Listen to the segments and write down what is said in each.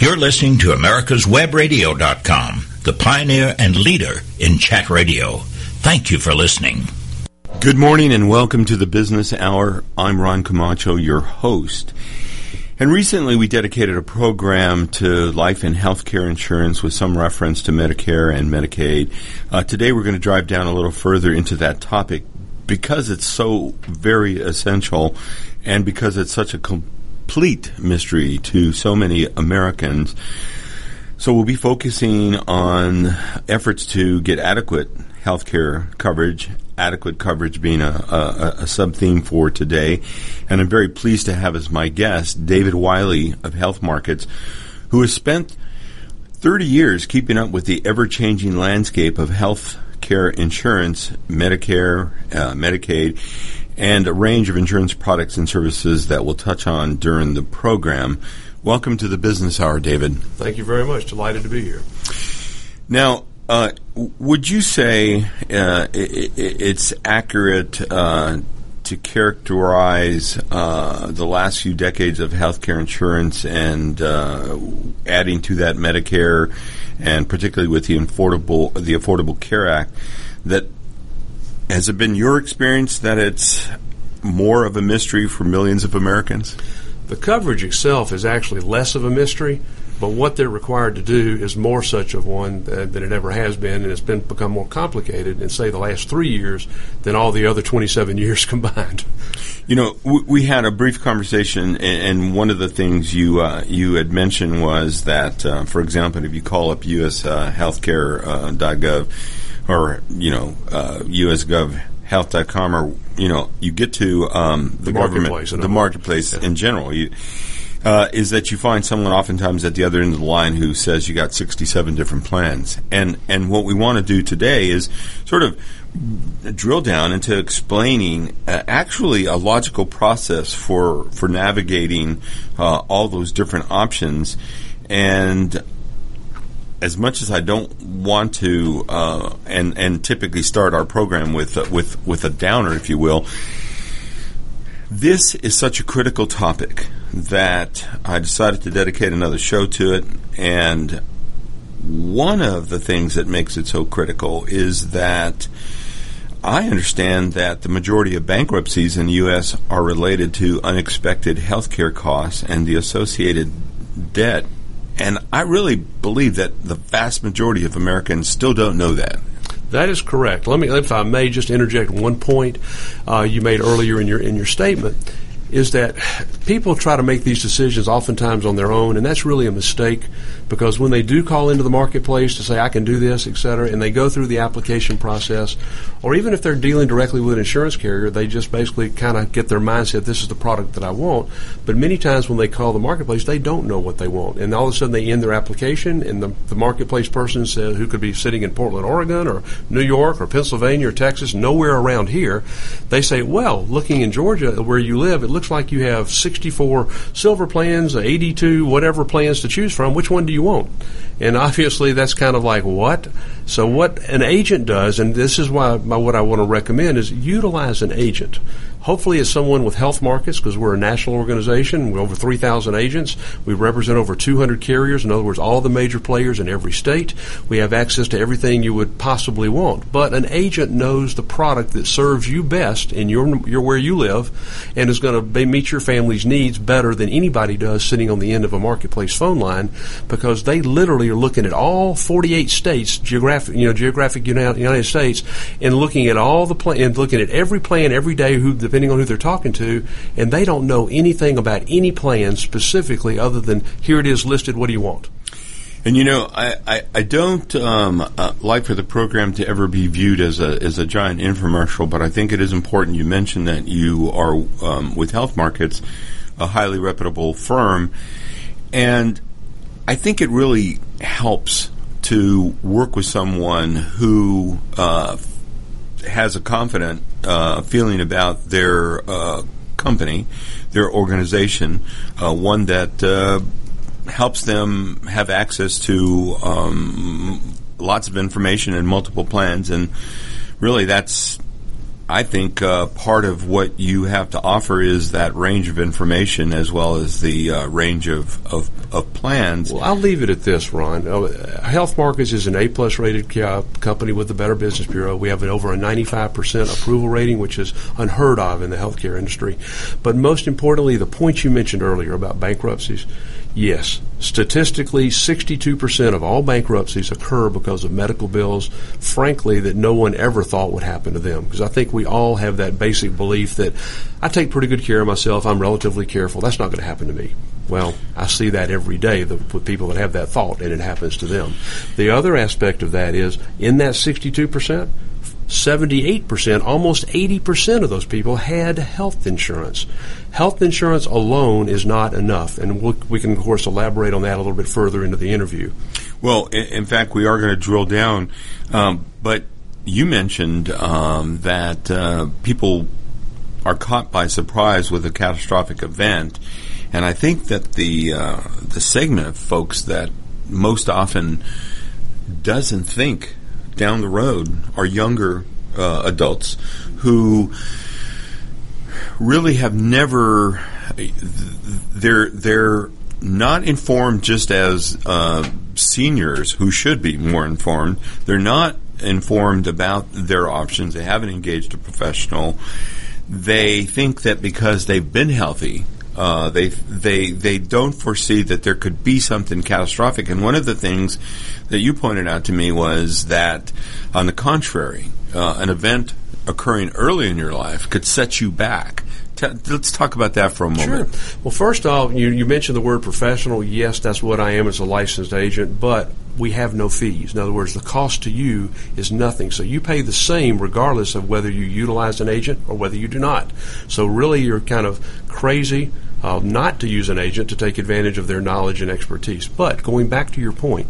You're listening to America's Webradio.com, the pioneer and leader in chat radio. Thank you for listening. Good morning and welcome to the Business Hour. I'm Ron Camacho, your host. And recently we dedicated a program to life and health care insurance with some reference to Medicare and Medicaid. Uh, today we're going to drive down a little further into that topic because it's so very essential and because it's such a complete mystery to so many Americans. So we'll be focusing on efforts to get adequate health care coverage, adequate coverage being a, a, a sub theme for today. And I'm very pleased to have as my guest David Wiley of Health Markets, who has spent 30 years keeping up with the ever changing landscape of health care insurance, Medicare, uh, Medicaid, and a range of insurance products and services that we'll touch on during the program. Welcome to the Business Hour, David. Thank you very much. Delighted to be here. Now, uh, would you say uh, it, it's accurate uh, to characterize uh, the last few decades of healthcare insurance and uh, adding to that Medicare, and particularly with the affordable the Affordable Care Act, that has it been your experience that it's more of a mystery for millions of Americans? The coverage itself is actually less of a mystery, but what they're required to do is more such of one than it ever has been, and it's been become more complicated in say the last three years than all the other 27 years combined. You know, we, we had a brief conversation, and, and one of the things you uh, you had mentioned was that, uh, for example, if you call up U.S.healthcare.gov, uh, or you know uh, usgovhealth.com or you know you get to um, the, The government marketplace, in the marketplace Yeah. in general. You, uh, is that you find someone oftentimes at the other end of the line who says you got 67 different plans. And and what we want to do today is sort of drill down into explaining uh, actually a logical process for for navigating uh, all those different options. And as much as I don't want to, uh, and and typically start our program with uh, with with a downer, if you will. This is such a critical topic that I decided to dedicate another show to it. And one of the things that makes it so critical is that I understand that the majority of bankruptcies in the U.S. are related to unexpected healthcare costs and the associated debt. And I really believe that the vast majority of Americans still don't know that. That is correct. Let me, if I may, just interject one point uh, you made earlier in your in your statement. Is that people try to make these decisions oftentimes on their own, and that's really a mistake because when they do call into the marketplace to say I can do this, et cetera, and they go through the application process, or even if they're dealing directly with an insurance carrier, they just basically kind of get their mindset this is the product that I want. But many times when they call the marketplace, they don't know what they want, and all of a sudden they end their application, and the, the marketplace person says who could be sitting in Portland, Oregon, or New York, or Pennsylvania, or Texas, nowhere around here, they say, well, looking in Georgia where you live, it looks like you have 64 silver plans, 82 whatever plans to choose from. Which one do you want? And obviously, that's kind of like what. So what an agent does, and this is why what I want to recommend is utilize an agent. Hopefully, as someone with health markets because we're a national organization. We're over 3,000 agents. We represent over 200 carriers. In other words, all the major players in every state. We have access to everything you would possibly want. But an agent knows the product that serves you best in your, your where you live, and is going to meet your family's needs better than anybody does sitting on the end of a marketplace phone line, because they literally are looking at all 48 states, geographic, you know, geographic United, United States, and looking at all the plan, and looking at every plan every day, who depending on who they're talking to, and they don't know anything about any plan specifically other than here it is listed. What do you want? And you know, I, I, I don't um, uh, like for the program to ever be viewed as a as a giant infomercial, but I think it is important. You mentioned that you are um, with Health Markets, a highly reputable firm, and I think it really helps to work with someone who uh, has a confident uh, feeling about their uh, company, their organization, uh, one that uh, helps them have access to um, lots of information and multiple plans, and really that's I think uh, part of what you have to offer is that range of information as well as the uh, range of, of, of, plans. Well, I'll leave it at this, Ron. Uh, Health Markets is an A plus rated company with the Better Business Bureau. We have an over a 95% approval rating, which is unheard of in the healthcare industry. But most importantly, the point you mentioned earlier about bankruptcies Yes. Statistically, 62% of all bankruptcies occur because of medical bills, frankly, that no one ever thought would happen to them. Because I think we all have that basic belief that I take pretty good care of myself, I'm relatively careful, that's not going to happen to me. Well, I see that every day with people that have that thought, and it happens to them. The other aspect of that is in that 62%, 78%, almost 80% of those people had health insurance. Health insurance alone is not enough, and we'll, we can, of course, elaborate on that a little bit further into the interview. Well, in, in fact, we are going to drill down, um, but you mentioned um, that uh, people are caught by surprise with a catastrophic event, and I think that the uh, the segment of folks that most often doesn't think down the road are younger uh, adults who really have never they're they're not informed just as uh, seniors who should be more informed. They're not informed about their options. They haven't engaged a professional. They think that because they've been healthy, uh, they they they don't foresee that there could be something catastrophic. And one of the things that you pointed out to me was that, on the contrary, uh, an event occurring early in your life could set you back. Let's talk about that for a moment. Sure. Well, first off, you, you mentioned the word professional. Yes, that's what I am as a licensed agent, but we have no fees. In other words, the cost to you is nothing. So you pay the same regardless of whether you utilize an agent or whether you do not. So really, you're kind of crazy uh, not to use an agent to take advantage of their knowledge and expertise. But going back to your point,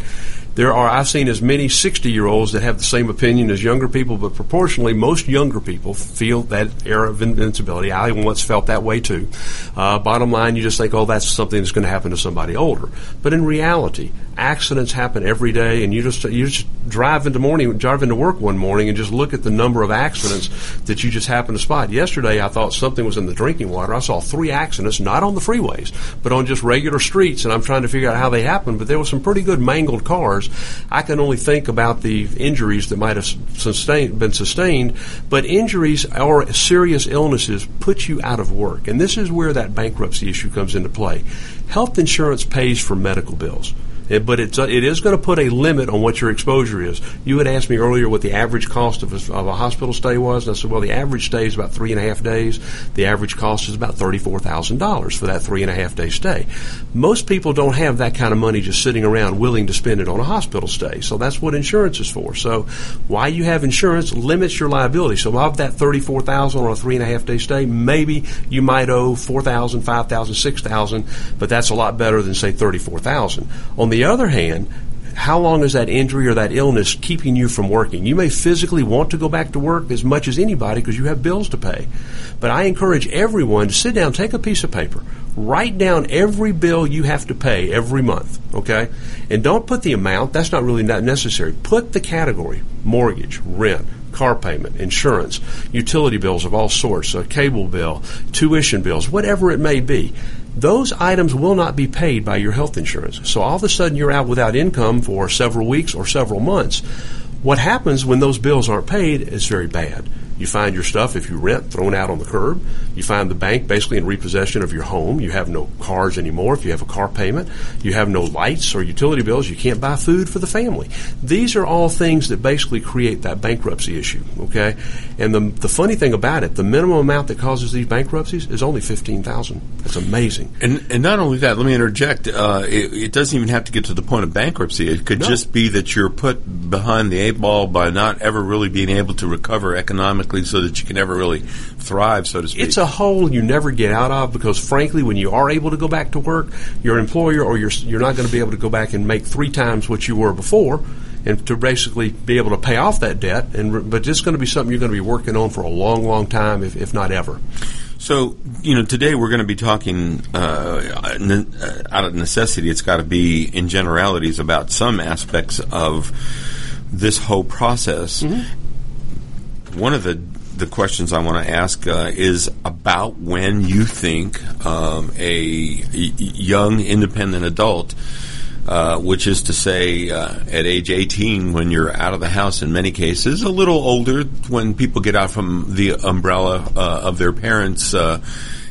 there are I've seen as many 60 year olds that have the same opinion as younger people, but proportionally, most younger people feel that era of invincibility. I once felt that way too. Uh, bottom line, you just think, oh, that's something that's going to happen to somebody older. But in reality, accidents happen every day, and you just you just drive into morning, drive into work one morning, and just look at the number of accidents that you just happen to spot. Yesterday, I thought something was in the drinking water. I saw three accidents, not on the freeways, but on just regular streets, and I'm trying to figure out how they happened. But there were some pretty good mangled cars. I can only think about the injuries that might have sustained, been sustained, but injuries or serious illnesses put you out of work, and this is where that bankruptcy issue comes into play. Health insurance pays for medical bills. It, but it's, uh, it is going to put a limit on what your exposure is. You had asked me earlier what the average cost of a, of a hospital stay was. And I said, well, the average stay is about three and a half days. The average cost is about $34,000 for that three and a half day stay. Most people don't have that kind of money just sitting around willing to spend it on a hospital stay. So that's what insurance is for. So why you have insurance limits your liability. So of that 34000 on a three and a half day stay, maybe you might owe 4000 5000 6000 but that's a lot better than, say, 34000 On the the other hand, how long is that injury or that illness keeping you from working? You may physically want to go back to work as much as anybody because you have bills to pay. But I encourage everyone to sit down, take a piece of paper, write down every bill you have to pay every month, okay? And don't put the amount, that's not really not necessary. Put the category mortgage, rent, car payment, insurance, utility bills of all sorts, a cable bill, tuition bills, whatever it may be those items will not be paid by your health insurance. So all of a sudden you're out without income for several weeks or several months. What happens when those bills aren't paid is very bad. You find your stuff, if you rent, thrown out on the curb. You find the bank basically in repossession of your home. You have no cars anymore if you have a car payment. You have no lights or utility bills. You can't buy food for the family. These are all things that basically create that bankruptcy issue, okay? And the, the funny thing about it, the minimum amount that causes these bankruptcies is only 15000 That's amazing. And, and not only that, let me interject, uh, it, it, doesn't even have to get to the point of bankruptcy. It could no. just be that you're put behind the eight ball by not ever really being able to recover economically so that you can never really thrive, so to speak. It's a hole you never get out of because, frankly, when you are able to go back to work, your employer or you're, you're not going to be able to go back and make three times what you were before and to basically be able to pay off that debt. And but it's going to be something you're going to be working on for a long, long time, if, if not ever. So, you know, today we're going to be talking uh, ne- uh, out of necessity. It's got to be in generalities about some aspects of this whole process. Mm-hmm one of the the questions I want to ask uh, is about when you think um, a young independent adult. Uh, which is to say, uh, at age 18, when you're out of the house in many cases, a little older when people get out from the umbrella uh, of their parents uh,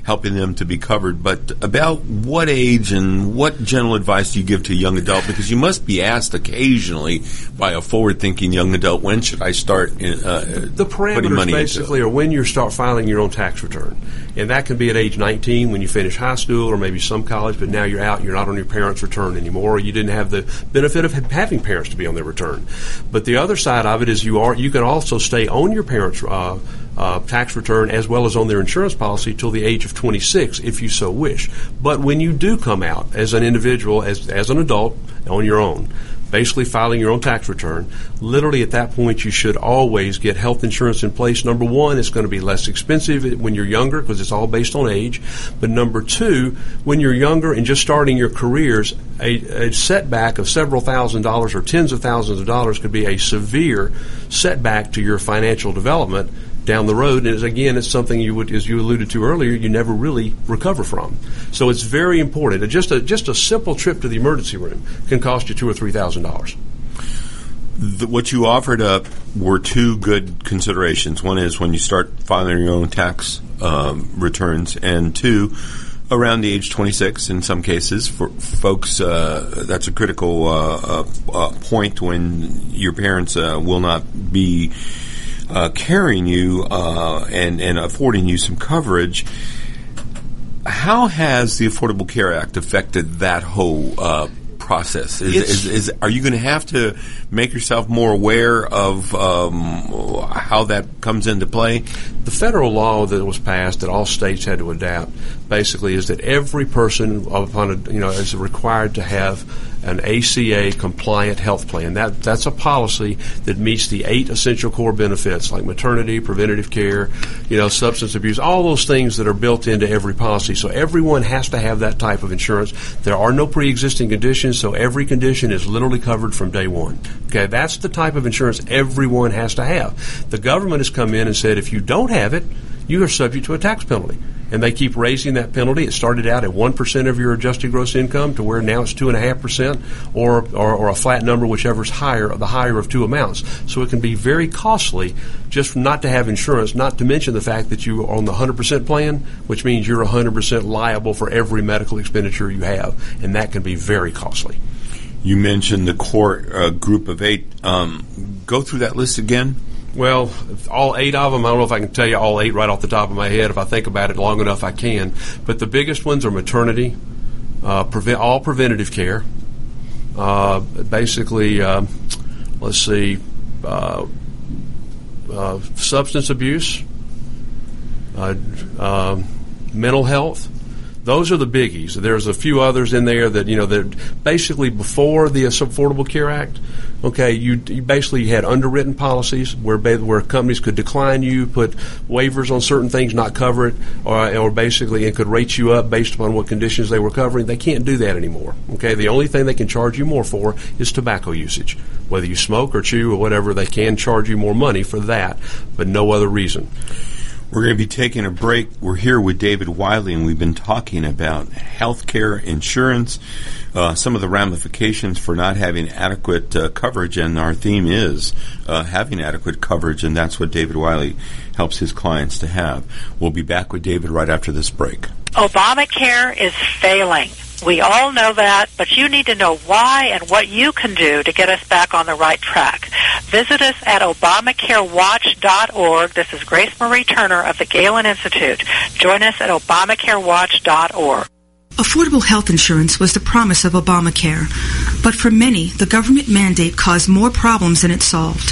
helping them to be covered. But about what age and what general advice do you give to a young adult? Because you must be asked occasionally by a forward-thinking young adult, when should I start in, uh, the parameters basically are when you start filing your own tax return, and that can be at age 19 when you finish high school or maybe some college. But now you're out, you're not on your parents' return anymore. Or you didn't have the benefit of having parents to be on their return. But the other side of it is you are you can also stay on your parents' uh, uh, tax return as well as on their insurance policy till the age of 26 if you so wish. But when you do come out as an individual, as, as an adult, on your own, basically filing your own tax return, literally at that point you should always get health insurance in place. Number one, it's going to be less expensive when you're younger because it's all based on age. But number two, when you're younger and just starting your careers, a, a setback of several thousand dollars or tens of thousands of dollars could be a severe setback to your financial development down the road. And again, it's something you would, as you alluded to earlier, you never really recover from. So it's very important. Just a just a simple trip to the emergency room can cost you two or three thousand dollars. What you offered up were two good considerations. One is when you start filing your own tax um, returns, and two, around the age 26 in some cases for folks uh, that's a critical uh, uh, uh point when your parents uh, will not be uh, carrying you uh, and and affording you some coverage. How has the Affordable Care Act affected that whole uh, process? Is, is, is, are you going to have to make yourself more aware of um, how that comes into play? The federal law that was passed that all states had to adapt basically is that every person upon a, you know is required to have an ACA compliant health plan. That that's a policy that meets the eight essential core benefits like maternity, preventative care, you know, substance abuse, all those things that are built into every policy. So everyone has to have that type of insurance. There are no pre-existing conditions, so every condition is literally covered from day one. Okay, that's the type of insurance everyone has to have. The government has come in and said if you don't have it, you are subject to a tax penalty and they keep raising that penalty. It started out at one percent of your adjusted gross income to where now it's two and a half percent, or or a flat number, whichever's higher, the higher of two amounts. So it can be very costly just not to have insurance. Not to mention the fact that you are on the hundred percent plan, which means you're hundred percent liable for every medical expenditure you have, and that can be very costly. You mentioned the core uh, group of eight. Um, go through that list again. Well, all eight of them, I don't know if I can tell you all eight right off the top of my head. If I think about it long enough, I can. But the biggest ones are maternity, uh, prevent, all preventative care, uh, basically, uh, let's see, uh, uh, substance abuse, uh, mental health, those are the biggies. There's a few others in there that you know that basically before the Affordable Care Act, okay, you, you basically had underwritten policies where where companies could decline you, put waivers on certain things, not cover it, or, or basically it could rate you up based upon what conditions they were covering. They can't do that anymore. Okay, the only thing they can charge you more for is tobacco usage. Whether you smoke or chew or whatever, they can charge you more money for that, but no other reason. We're going to be taking a break. We're here with David Wiley, and we've been talking about healthcare insurance, uh, some of the ramifications for not having adequate uh, coverage, and our theme is uh, having adequate coverage, and that's what David Wiley helps his clients to have. We'll be back with David right after this break. Obamacare is failing. We all know that, but you need to know why and what you can do to get us back on the right track. Visit us at ObamacareWatch.org. This is Grace Marie Turner of the Galen Institute. Join us at ObamacareWatch.org. Affordable health insurance was the promise of Obamacare, but for many, the government mandate caused more problems than it solved.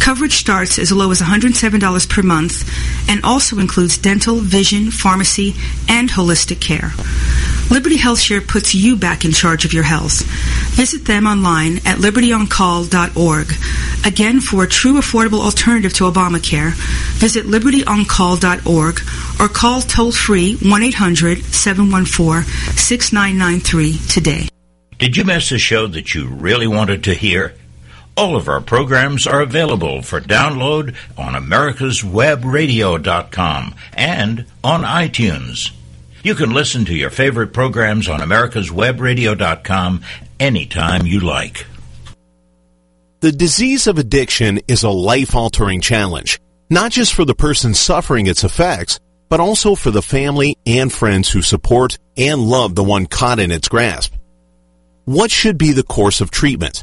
Coverage starts as low as $107 per month and also includes dental, vision, pharmacy, and holistic care. Liberty HealthShare puts you back in charge of your health. Visit them online at libertyoncall.org. Again, for a true affordable alternative to Obamacare, visit libertyoncall.org or call toll free 1 800 714 6993 today. Did you miss a show that you really wanted to hear? All of our programs are available for download on americaswebradio.com and on iTunes. You can listen to your favorite programs on americaswebradio.com anytime you like. The disease of addiction is a life-altering challenge, not just for the person suffering its effects, but also for the family and friends who support and love the one caught in its grasp. What should be the course of treatment?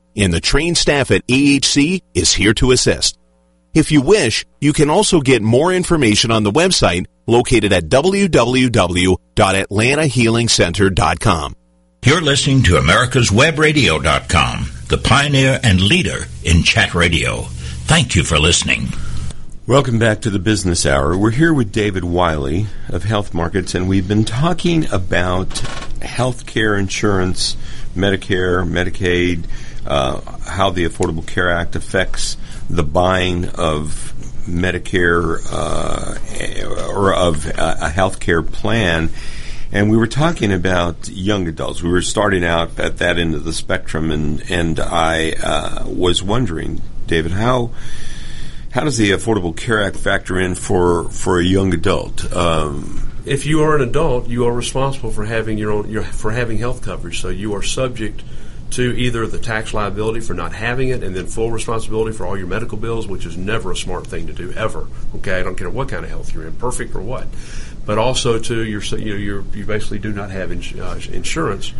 and the trained staff at AHC is here to assist. If you wish, you can also get more information on the website located at www.atlantahealingcenter.com. You're listening to America's americaswebradio.com, the pioneer and leader in chat radio. Thank you for listening. Welcome back to the Business Hour. We're here with David Wiley of Health Markets, and we've been talking about healthcare insurance, Medicare, Medicaid, how the Affordable Care Act affects the buying of Medicare uh, or of a health care plan. And we were talking about young adults. We were starting out at that end of the spectrum, and and I uh, was wondering, David, how how does the Affordable Care Act factor in for for a young adult? Um, if you are an adult, you are responsible for having your own your, for having health coverage. So you are subject to either the tax liability for not having it and then full responsibility for all your medical bills, which is never a smart thing to do ever. Okay, I don't care what kind of health you're in, perfect or what, but also to your you know you you basically do not have ins- uh, insurance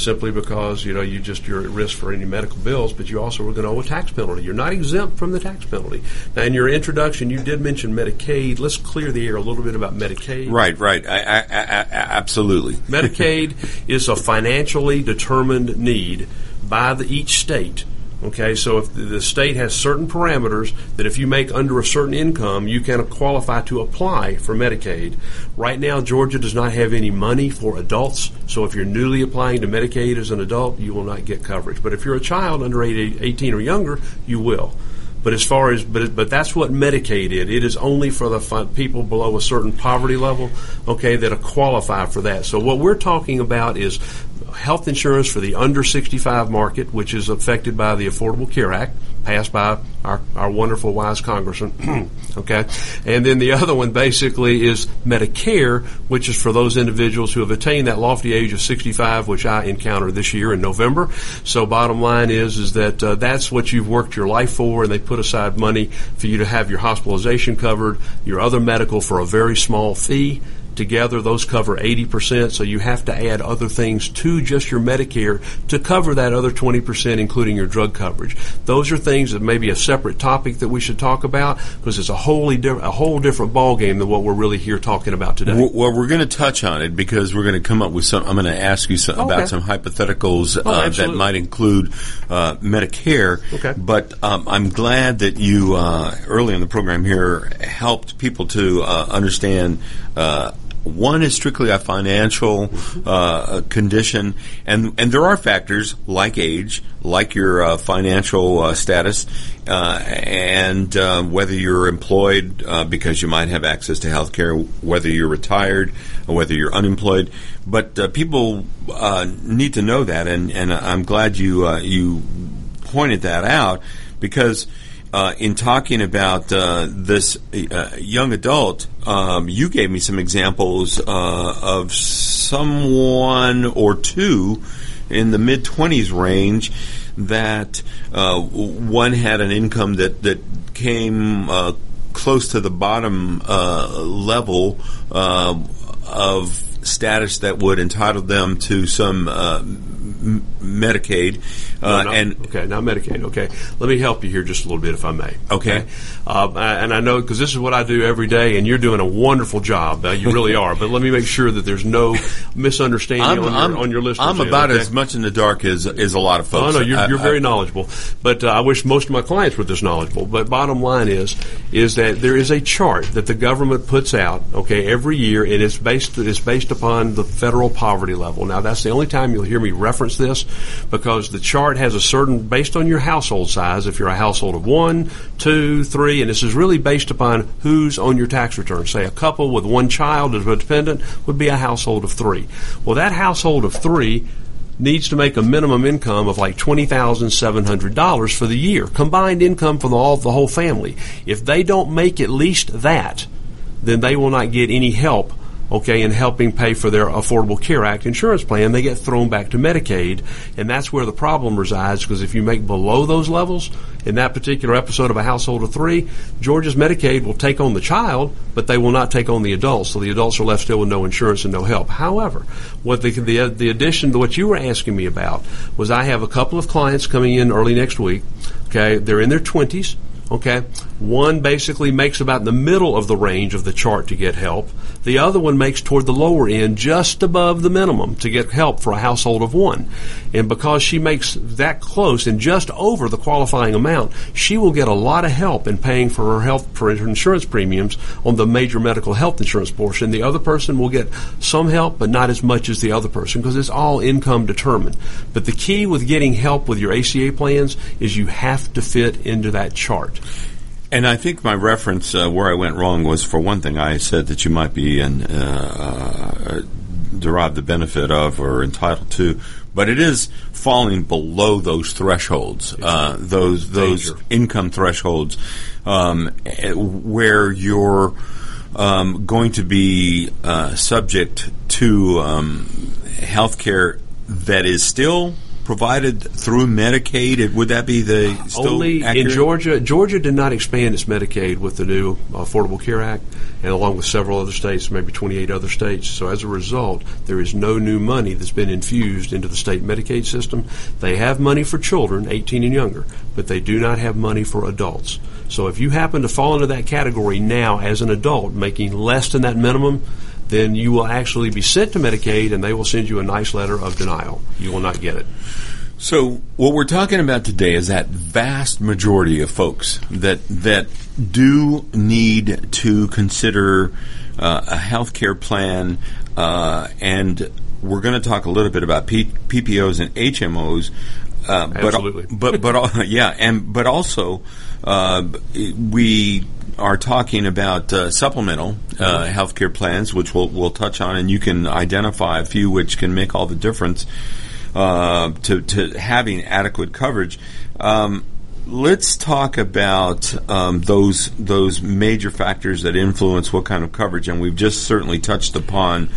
simply because you know you just you're at risk for any medical bills, but you also are going to owe a tax penalty. You're not exempt from the tax penalty. Now, in your introduction, you did mention Medicaid. Let's clear the air a little bit about Medicaid. Right, right, I, I, I, absolutely. Medicaid is a financially determined need by the, each state Okay, so if the state has certain parameters that if you make under a certain income, you can qualify to apply for Medicaid. Right now, Georgia does not have any money for adults, so if you're newly applying to Medicaid as an adult, you will not get coverage. But if you're a child under 18 or younger, you will. But as far as but but that's what Medicaid is. It is only for the people below a certain poverty level, okay, that qualify for that. So what we're talking about is health insurance for the under 65 market, which is affected by the Affordable Care Act, passed by our, our wonderful wise congressman. okay, and then the other one basically is Medicare, which is for those individuals who have attained that lofty age of 65, which I encountered this year in November. So, bottom line is is that uh, that's what you've worked your life for, and they put aside money for you to have your hospitalization covered, your other medical for a very small fee together, those cover 80%, so you have to add other things to just your Medicare to cover that other 20%, including your drug coverage. Those are things that may be a separate topic that we should talk about because it's a wholly a whole different ballgame than what we're really here talking about today. Well, we're going to touch on it because we're going to come up with some. I'm going to ask you some, okay. about some hypotheticals oh, uh, that might include uh, Medicare. Okay. But um, I'm glad that you uh, early in the program here helped people to uh, understand uh, one is strictly a financial uh, condition, and and there are factors like age, like your uh, financial uh, status, uh, and uh, whether you're employed uh, because you might have access to health care, whether you're retired, or whether you're unemployed. But people need to know that, and, and I'm glad you you pointed that out because uh, in talking about uh, this uh, young adult, um, you gave me some examples uh, of someone or two in the mid 20s range that uh, one had an income that, that came uh, close to the bottom level of status that would entitle them to some uh. No, not- and okay, not Medicaid. Okay, let me help you here just a little bit, if I may. Okay. uh, and I know because this is what I do every day, and you're doing a wonderful job. Uh, you really are. But let me make sure that there's no misunderstanding I'm, on, your, I'm, on your listeners. I'm about okay? as much in the dark as, as a lot of folks. Oh no, you're, I- you're I- very knowledgeable. But uh, I wish most of my clients were this knowledgeable. But bottom line is, is that there is a chart that the government puts out, okay, every year, and it's based it's based upon the federal poverty level. Now that's the only time you'll hear me reference this, because the chart has a certain based on your household size. If you're a household of one, two, three, and this is really based upon who's on your tax return. Say a couple with one child as a dependent would be a household of three. Well, that household of three needs to make a minimum income of like twenty thousand seven hundred dollars for the year, combined income for the, all the whole family. If they don't make at least that, then they will not get any help. Okay, and helping pay for their Affordable Care Act insurance plan, they get thrown back to Medicaid, and that's where the problem resides. Because if you make below those levels, in that particular episode of a household of three, Georgia's Medicaid will take on the child, but they will not take on the adults. So the adults are left still with no insurance and no help. However, what the the, the addition to what you were asking me about was I have a couple of clients coming in early next week. Okay, they're in their twenties. Okay, one basically makes about the middle of the range of the chart to get help. The other one makes toward the lower end, just above the minimum to get help for a household of one. And because she makes that close and just over the qualifying amount, she will get a lot of help in paying for her health for her insurance premiums on the major medical health insurance portion. The other person will get some help, but not as much as the other person because it's all income determined. But the key with getting help with your ACA plans is you have to fit into that chart. And I think my reference uh, where I went wrong was for one thing I said that you might be and uh, uh, derive the benefit of or entitled to, but it is falling below those thresholds, uh, those those Danger. income thresholds, um, eh, where you're um, going to be uh, subject to um, health care that is still provided through Medicaid. Would that be the Only accurate? in Georgia. Georgia did not expand its Medicaid with the new Affordable Care Act, and along with several other states, maybe 28 other states. So as a result, there is no new money that's been infused into the state Medicaid system. They have money for children, 18 and younger, but they do not have money for adults. So if you happen to fall into that category now as an adult, making less than that minimum. Then you will actually be sent to Medicaid, and they will send you a nice letter of denial. You will not get it. So what we're talking about today is that vast majority of folks that that do need to consider uh, a health care plan, uh, and we're going to talk a little bit about P- PPOs and HMOs. Uh, but, Absolutely. but but yeah, and but also uh, we are talking about uh, supplemental uh, healthcare plans, which we'll we'll touch on, and you can identify a few which can make all the difference uh, to to having adequate coverage. Um, let's talk about um, those those major factors that influence what kind of coverage, and we've just certainly touched upon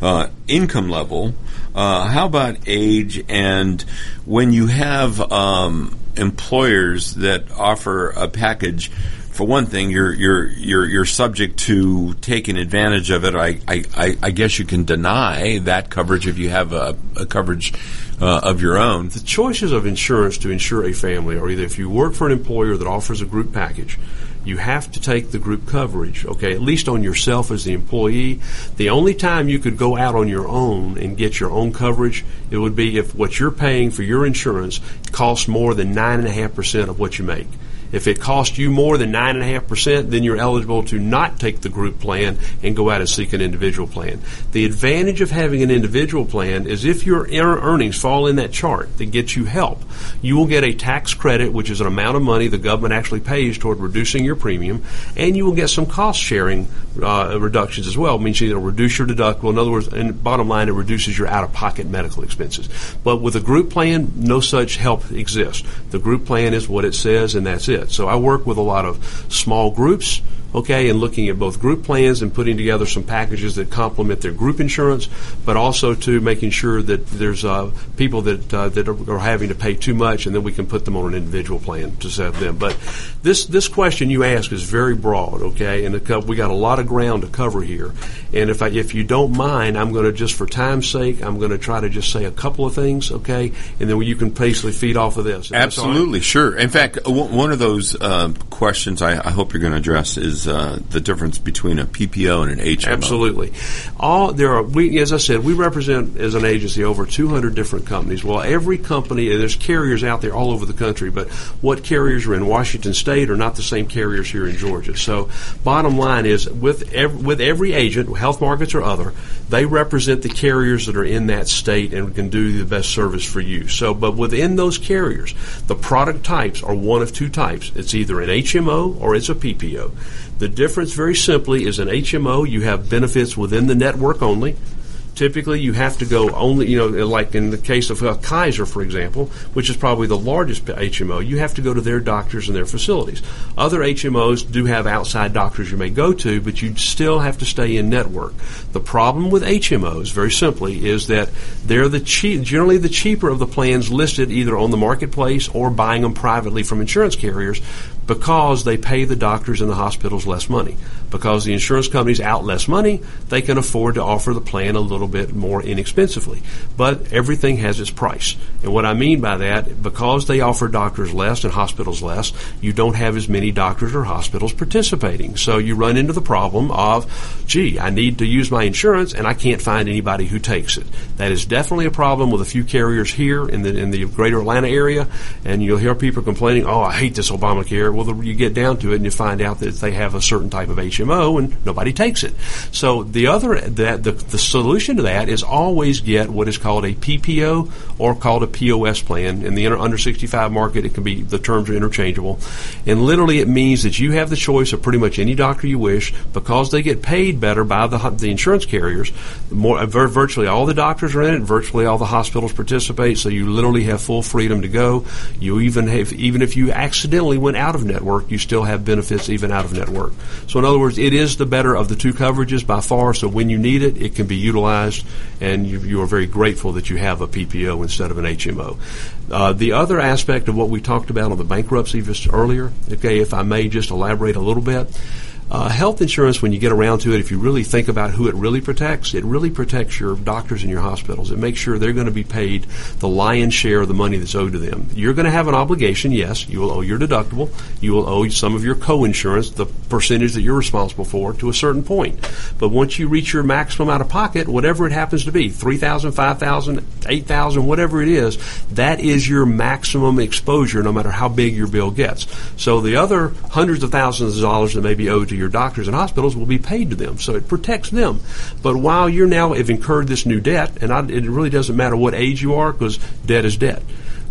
uh, income level. Uh, how about age? And when you have um, employers that offer a package, for one thing, you're you're you're you're subject to taking advantage of it. I I, I, guess you can deny that coverage if you have a, a coverage uh, of your own. The choices of insurance to insure a family are either if you work for an employer that offers a group package, you have to take the group coverage, okay, at least on yourself as the employee. The only time you could go out on your own and get your own coverage, it would be if what you're paying for your insurance costs more than 9.5% of what you make. If it costs you more than 9.5%, then you're eligible to not take the group plan and go out and seek an individual plan. The advantage of having an individual plan is if your earnings fall in that chart that gets you help, you will get a tax credit, which is an amount of money the government actually pays toward reducing your premium, and you will get some cost sharing uh, reductions as well. Means it'll reduce your deductible. In other words, bottom line, it reduces your out of pocket medical expenses. But with a group plan, no such help exists. The group plan is what it says, and that's it. So I work with a lot of small groups okay, and looking at both group plans and putting together some packages that complement their group insurance, but also to making sure that there's uh, people that uh, that are, having to pay too much, and then we can put them on an individual plan to save them. But this this question you ask is very broad, okay, and we got a lot of ground to cover here. And if I, if you don't mind, I'm going to just for time's sake, I'm going to try to just say a couple of things, okay, and then you can basically feed off of this. Absolutely, right? sure. In fact, one of those uh, questions I, I hope you're going to address is uh, the difference between a PPO and an HMO. Absolutely. All there are. We, as I said, we represent as an agency over 200 different companies. Well, every company there's carriers out there all over the country, but what carriers are in Washington State are not the same carriers here in Georgia. So, bottom line is with every, with every agent, health markets or other, they represent the carriers that are in that state and can do the best service for you. So, but within those carriers, the product types are one of two types. It's either an HMO or it's a PPO. The difference, very simply, is an HMO, you have benefits within the network only. Typically, you have to go only, you know, like in the case of uh, Kaiser, for example, which is probably the largest HMO, you have to go to their doctors and their facilities. Other HMOs do have outside doctors you may go to, but you still have to stay in network. The problem with HMOs, very simply, is that they're the generally the cheaper of the plans listed either on the marketplace or buying them privately from insurance carriers because they pay the doctors and the hospitals less money. Because the insurance companies out less money, they can afford to offer the plan a little bit more inexpensively. But everything has its price. And what I mean by that, because they offer doctors less and hospitals less, you don't have as many doctors or hospitals participating. So you run into the problem of, gee, I need to use my insurance and I can't find anybody who takes it. That is definitely a problem with a few carriers here in the in the greater Atlanta area, and you'll hear people complaining, "Oh, I hate this Obamacare." Well, the, you get down to it and you find out that they have a certain type of HMO and nobody takes it. So the other that the, the solution to that is always get what is called a PPO or called a POS plan. In the under 65 market, it can be the terms are interchangeable, and literally it means that you have the choice of pretty much any doctor you wish because they get paid better by the the insurance carriers. More uh, virtually all the doctors are in it. Virtually all the hospitals participate. So you literally have full freedom to go. You even have even if you accidentally went out of network, you still have benefits even out of network. So in other words, it is the better of the two coverages by far. So when you need it, it can be utilized, and you, you are very grateful that you have a PPO instead of an HMO. Uh, the other aspect of what we talked about on the bankruptcy just earlier, okay, if I may just elaborate a little bit. Uh, health insurance, when you get around to it, if you really think about who it really protects, it really protects your doctors and your hospitals. It makes sure they're going to be paid the lion's share of the money that's owed to them. You're going to have an obligation, yes. You will owe your deductible. You will owe some of your co-insurance, the percentage that you're responsible for, to a certain point. But once you reach your maximum out of pocket, whatever it happens to be, 3000 5000 8000 whatever it is, that is your maximum exposure no matter how big your bill gets. So the other hundreds of thousands of dollars that may be owed to to your doctors and hospitals will be paid to them. So it protects them. But while you're now have incurred this new debt, and I, it really doesn't matter what age you are because debt is debt.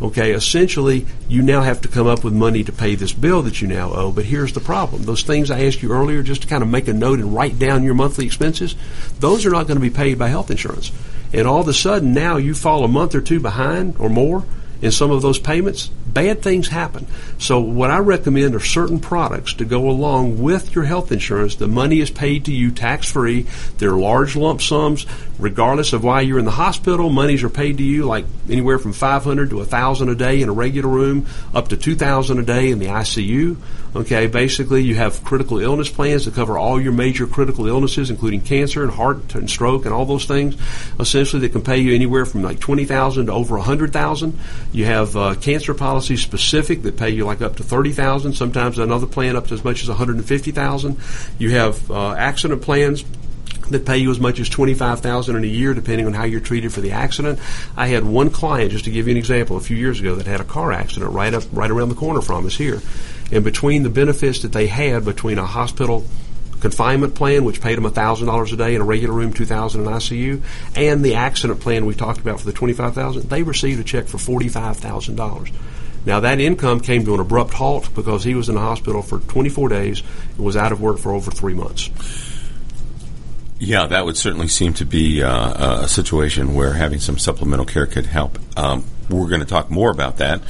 Okay, essentially, you now have to come up with money to pay this bill that you now owe. But here's the problem: those things I asked you earlier, just to kind of make a note and write down your monthly expenses, those are not going to be paid by health insurance. And all of a sudden, now you fall a month or two behind or more in some of those payments, bad things happen. So what I recommend are certain products to go along with your health insurance. The money is paid to you tax free. They're large lump sums, regardless of why you're in the hospital. Monies are paid to you like anywhere from 500 to 1,000 a day in a regular room, up to 2,000 a day in the ICU. Okay, basically you have critical illness plans that cover all your major critical illnesses, including cancer and heart and stroke and all those things. Essentially, they can pay you anywhere from like 20,000 to over a 100,000. You have uh, cancer policies specific that pay you like up to 30,000. Sometimes another plan up to as much as 150,000. You have uh, accident plans that pay you as much as twenty five thousand in a year, depending on how you're treated for the accident. I had one client, just to give you an example, a few years ago that had a car accident right up right around the corner from us here, and between the benefits that they had between a hospital confinement plan, which paid them $1,000 a day in a regular room, 2000 in ICU, and the accident plan we talked about for the 25000 they received a check for $45,000. Now, that income came to an abrupt halt because he was in the hospital for 24 days and was out of work for over three months. Yeah, that would certainly seem to be uh, a situation where having some supplemental care could help. Um, we're going to talk more about that,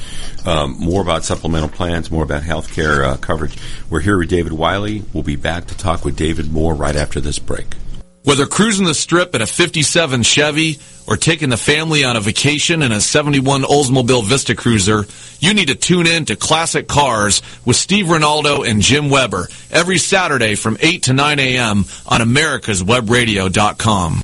um, more about supplemental plans, more about health care uh, coverage. We're here with David Wiley. We'll be back to talk with David more right after this break. Whether cruising the strip in a 57 Chevy or taking the family on a vacation in a 71 Oldsmobile Vista Cruiser, you need to tune in to Classic Cars with Steve Ronaldo and Jim Weber every Saturday from 8 to 9 a.m. on americaswebradio.com.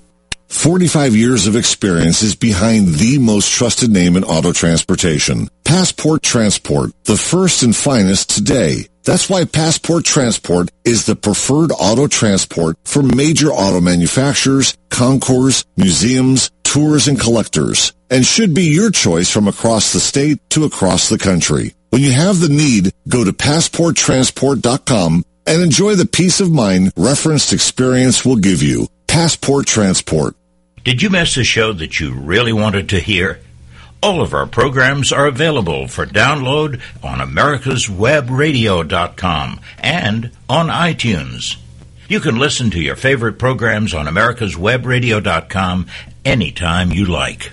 45 years of experience is behind the most trusted name in auto transportation. Passport Transport, the first and finest today. That's why Passport Transport is the preferred auto transport for major auto manufacturers, concours, museums, tours, and collectors, and should be your choice from across the state to across the country. When you have the need, go to passporttransport.com and enjoy the peace of mind referenced experience will give you. Passport Transport. Did you miss a show that you really wanted to hear? All of our programs are available for download on americaswebradio.com and on iTunes. You can listen to your favorite programs on americaswebradio.com anytime you like.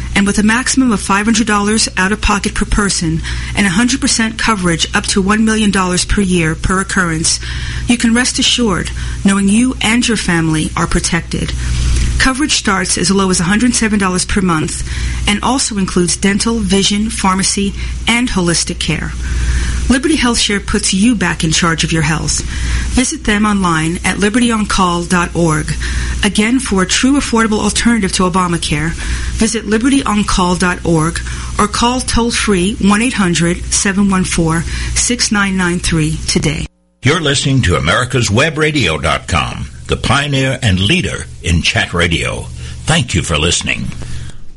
And with a maximum of $500 out of pocket per person and 100% coverage up to $1 million per year per occurrence, you can rest assured knowing you and your family are protected. Coverage starts as low as $107 per month and also includes dental, vision, pharmacy, and holistic care. Liberty Health Share puts you back in charge of your health. Visit them online at libertyoncall.org. Again, for a true affordable alternative to Obamacare, visit libertyoncall.org or call toll free 1 800 714 6993 today. You're listening to americaswebradio.com, the pioneer and leader in chat radio. Thank you for listening.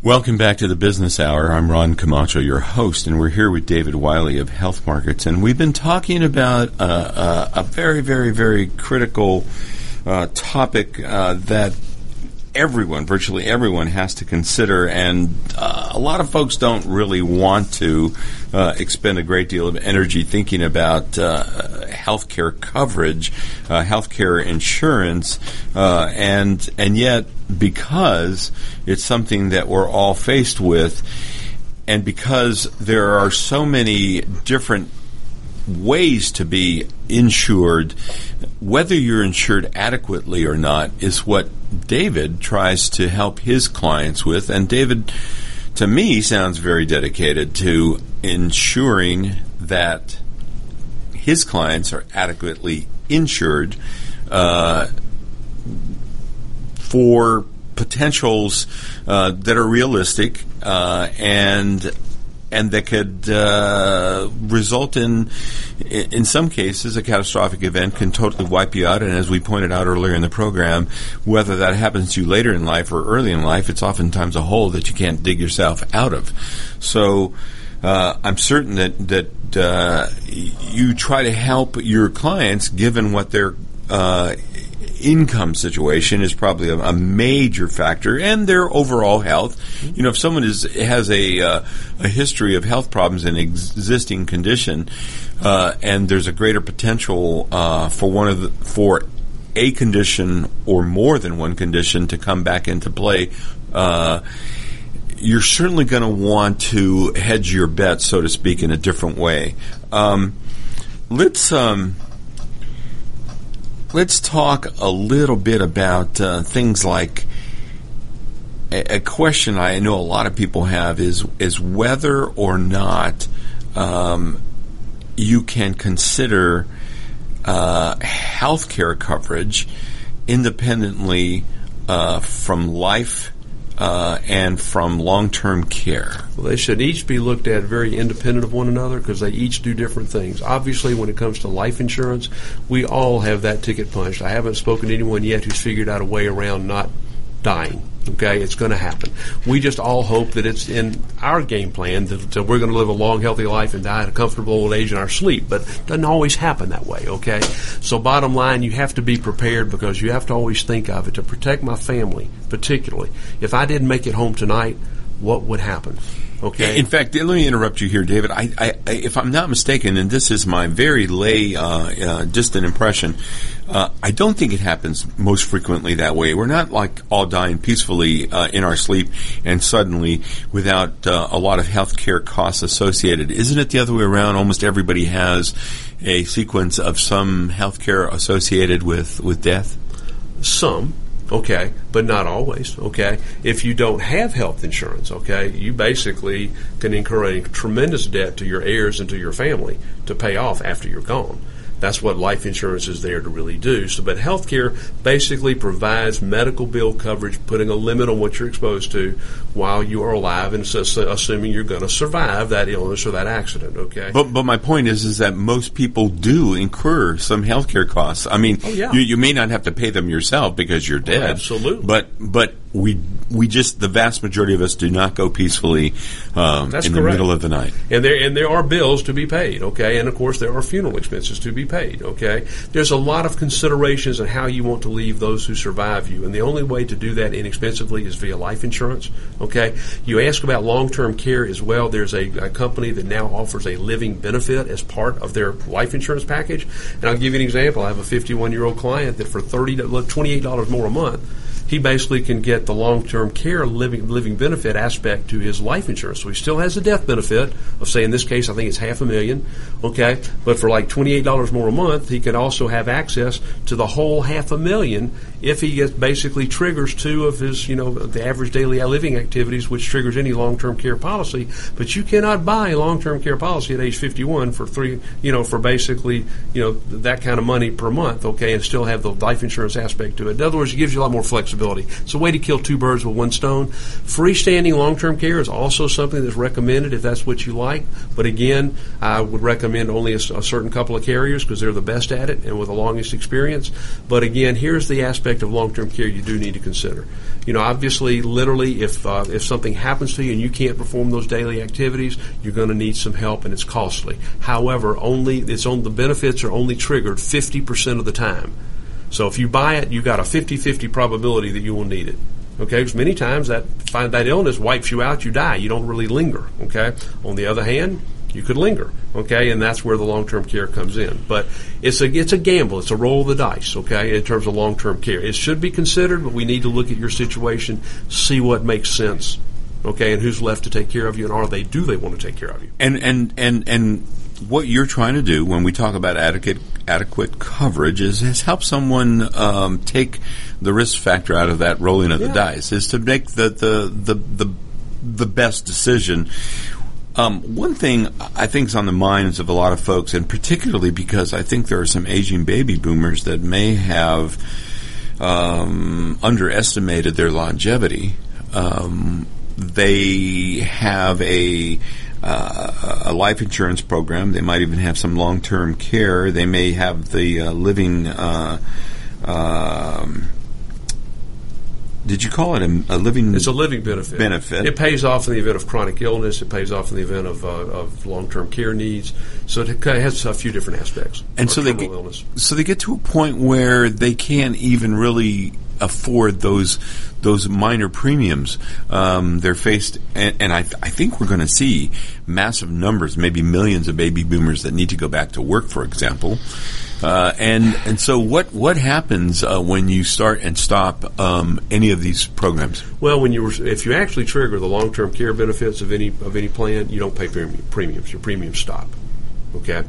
Welcome back to the Business Hour. I'm Ron Camacho, your host, and we're here with David Wiley of Health Markets. And we've been talking about uh, uh, a very, very, very critical uh, topic uh, that everyone, virtually everyone, has to consider, and uh, a lot of folks don't really want to uh, expend a great deal of energy thinking about uh, healthcare coverage, uh, healthcare insurance, uh, and and yet because it's something that we're all faced with, and because there are so many different ways to be insured, whether you're insured adequately or not, is what David tries to help his clients with. And David, to me, sounds very dedicated to ensuring that his clients are adequately insured uh, for potentials uh, that are realistic uh, and and that could uh, result in, in some cases, a catastrophic event can totally wipe you out. And as we pointed out earlier in the program, whether that happens to you later in life or early in life, it's oftentimes a hole that you can't dig yourself out of. So. Uh, I'm certain that that uh, you try to help your clients, given what their uh, income situation is probably a, a, major factor, and their overall health. You know, if someone is has a uh, a history of health problems and existing condition, uh, and there's a greater potential uh, for one of the for a condition or more than one condition to come back into play. Uh, you're certainly going to want to hedge your bet, so to speak, in a different way. Um, let's um, let's talk a little bit about uh, things like a, a, question I know a lot of people have is is whether or not um, you can consider uh, health care coverage independently uh, from life uh, and from long term care? Well, they should each be looked at very independent of one another because they each do different things. Obviously, when it comes to life insurance, we all have that ticket punched. I haven't spoken to anyone yet who's figured out a way around not dying. Okay, it's going to happen. We just all hope that it's in our game plan that, that we're going to live a long, healthy life and die at a comfortable old age in our sleep. But it doesn't always happen that way. Okay, so bottom line, you have to be prepared because you have to always think of it to protect my family, particularly if I didn't make it home tonight. What would happen? Okay. In fact, let me interrupt you here, David. I, I, if I'm not mistaken, and this is my very lay, uh, uh, distant impression, uh, I don't think it happens most frequently that way. We're not like all dying peacefully uh, in our sleep and suddenly without uh, a lot of health care costs associated. Isn't it the other way around? Almost everybody has a sequence of some health care associated with, with death? Some okay, but not always, okay? If you don't have health insurance, okay, you basically can incur a tremendous debt to your heirs and to your family to pay off after you're gone. That's what life insurance is there to really do. So, but healthcare basically provides medical bill coverage, putting a limit on what you're exposed to while you are alive, and assuming you're going to survive that illness or that accident. Okay. But but my point is is that most people do incur some healthcare costs. I mean, oh, yeah. you, you may not have to pay them yourself because you're dead. Oh, absolutely. But but we we just the vast majority of us do not go peacefully um, in correct. the middle of the night. And there and there are bills to be paid. Okay, and of course there are funeral expenses to be paid. Okay, there's a lot of considerations on how you want to leave those who survive you, and the only way to do that inexpensively is via life insurance. Okay, you ask about long-term care as well. There's a, a company that now offers a living benefit as part of their life insurance package, and I'll give you an example. I have a 51-year-old client that for 30 $28 more a month he basically can get the long-term care living living benefit aspect to his life insurance. So he still has the death benefit of say in this case I think it's half a million, okay? But for like $28 more a month, he could also have access to the whole half a million if he gets basically triggers two of his, you know, the average daily living activities which triggers any long-term care policy, but you cannot buy a long-term care policy at age 51 for three, you know, for basically, you know, that kind of money per month, okay, and still have the life insurance aspect to it. In other words, it gives you a lot more flexibility flexibility. It's a way to kill two birds with one stone. Freestanding long term care is also something that's recommended if that's what you like. But again, I would recommend only a, a certain couple of carriers because they're the best at it and with the longest experience. But again, here's the aspect of long term care you do need to consider. You know, obviously, literally, if uh, if something happens to you and you can't perform those daily activities, you're going to need some help, and it's costly. However, only it's on the benefits are only triggered 50% of the time. So if you buy it, you've got a 50-50 probability that you will need it. Okay, because many times that find that illness wipes you out, you die. You don't really linger. Okay. On the other hand, you could linger. Okay, and that's where the long-term care comes in. But it's a it's a gamble. It's a roll of the dice. Okay, in terms of long-term care, it should be considered, but we need to look at your situation, see what makes sense. Okay, and who's left to take care of you, and are they do they want to take care of you? And and and and what you're trying to do when we talk about adequate adequate coverage is, is help someone um, take the risk factor out of that rolling of Yeah. the dice is to make the the the the, the best decision. Um, one thing I think is on the minds of a lot of folks, and particularly because I think there are some aging baby boomers that may have um, underestimated their longevity. Um, they have a uh, a life insurance program. They might even have some long term care. They may have the uh, living. Uh, um, did you call it a, a living? It's a living benefit. Benefit. It pays off in the event of chronic illness. It pays off in the event of, uh, of long-term care needs. So it has a few different aspects. and so they get, illness. so they get to a point where they can't even really afford those those minor premiums. Um, they're faced, and, and I, I think we're going to see massive numbers, maybe millions of baby boomers that need to go back to work, for example. Uh, and and so what what happens uh, when you start and stop um, any of these programs? Well, when you if you actually trigger the long-term care benefits of any of any plan, you don't pay premium, premiums. Your premiums stop. Okay.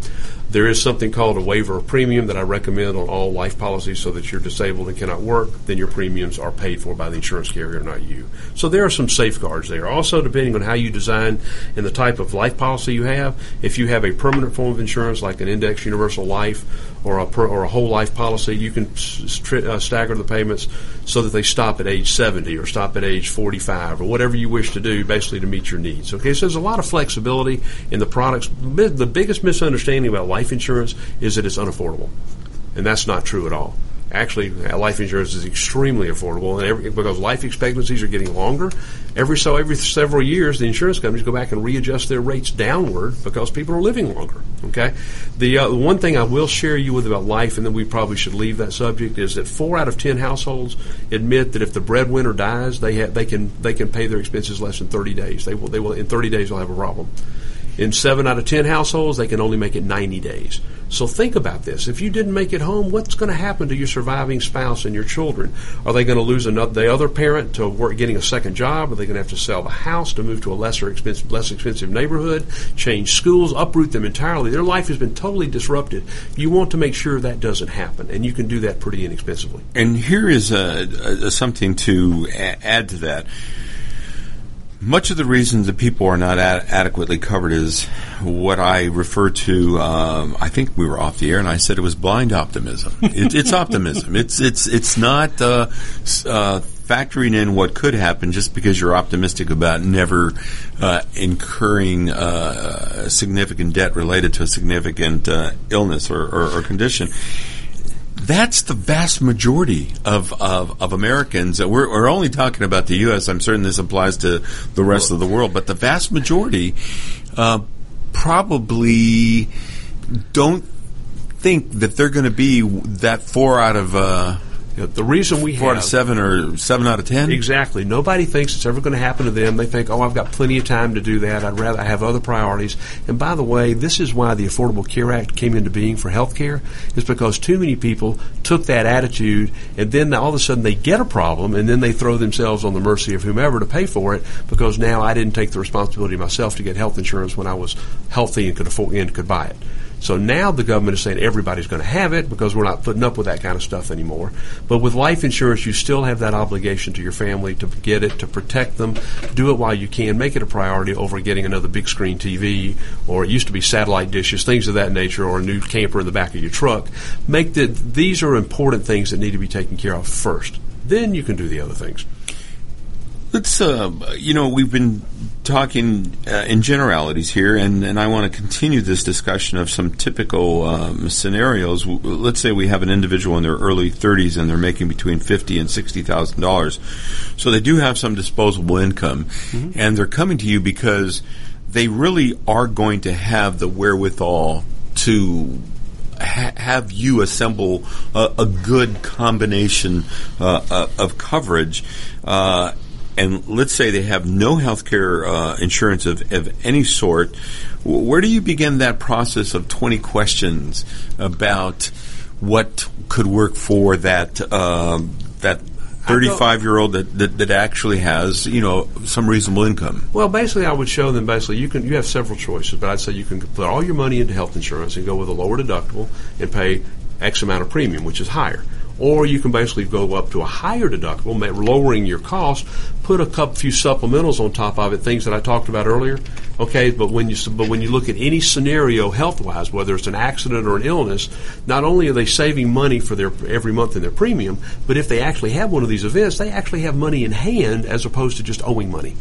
There is something called a waiver of premium that I recommend on all life policies so that you're disabled and cannot work, then your premiums are paid for by the insurance carrier, not you. So there are some safeguards there. Also, depending on how you design and the type of life policy you have, if you have a permanent form of insurance like an index universal life or a, per, or a whole life policy, you can s- s- uh, stagger the payments so that they stop at age 70 or stop at age 45 or whatever you wish to do basically to meet your needs. Okay, so there's a lot of flexibility in the products. The biggest misunderstanding about life insurance is that it's unaffordable. And that's not true at all. Actually, life insurance is extremely affordable, and every, because life expectancies are getting longer. Every so every several years, the insurance companies go back and readjust their rates downward because people are living longer. Okay, the uh, one thing I will share you with about life, and then we probably should leave that subject, is that four out of ten households admit that if the breadwinner dies, they ha- they can they can pay their expenses less than thirty days. They will they will in thirty days they'll have a problem. In seven out of ten households, they can only make it 90 days. So think about this. If you didn't make it home, what's going to happen to your surviving spouse and your children? Are they going to lose another, the other parent to work, getting a second job? Are they going to have to sell the house to move to a lesser expensive, less expensive neighborhood? Change schools, uproot them entirely? Their life has been totally disrupted. You want to make sure that doesn't happen, and you can do that pretty inexpensively. And here is a, a, something to add to that. Much of the reason that people are not ad- adequately covered is what I refer to. Um, I think we were off the air, and I said it was blind optimism. it, it's optimism. It's it's it's not uh, uh, factoring in what could happen just because you're optimistic about never uh, incurring uh, significant debt related to a significant uh, illness or, or, or condition that's the vast majority of, of, of Americans. We're, we're, only talking about the U.S. I'm certain this applies to the rest of the world, but the vast majority uh, probably don't think that they're going to be that four out of uh, the reason we four have, out of seven or seven out of ten. Exactly. Nobody thinks it's ever going to happen to them. They think, oh, I've got plenty of time to do that. I'd rather I have other priorities. And by the way, this is why the Affordable Care Act came into being for health care, is because too many people took that attitude and then all of a sudden they get a problem and then they throw themselves on the mercy of whomever to pay for it because now I didn't take the responsibility myself to get health insurance when I was healthy and could afford and could buy it. So now the government is saying everybody's going to have it because we're not putting up with that kind of stuff anymore. But with life insurance, you still have that obligation to your family to get it, to protect them, do it while you can, make it a priority over getting another big screen TV or it used to be satellite dishes, things of that nature, or a new camper in the back of your truck. Make the, these are important things that need to be taken care of first. Then you can do the other things. Let's, uh, you know, we've been talking uh, in generalities here, and, and I want to continue this discussion of some typical um, scenarios. Let's say we have an individual in their early 30s and they're making between fifty and sixty thousand dollars, so they do have some disposable income, mm-hmm. and they're coming to you because they really are going to have the wherewithal to ha- have you assemble a, a good combination uh, uh of coverage. Uh, and let's say they have no health care uh, insurance of, of any sort, where do you begin that process of 20 questions about what could work for that um, that 35 year old that, that, that, actually has you know some reasonable income? Well basically i would show them basically you can you have several choices but i'd say you can put all your money into health insurance and go with a lower deductible and pay x amount of premium which is higher or you can basically go up to a higher deductible, lowering your cost, put a couple few supplementals on top of it, things that I talked about earlier. Okay, but when you but when you look at any scenario health wise, whether it's an accident or an illness, not only are they saving money for their every month in their premium, but if they actually have one of these events, they actually have money in hand as opposed to just owing money.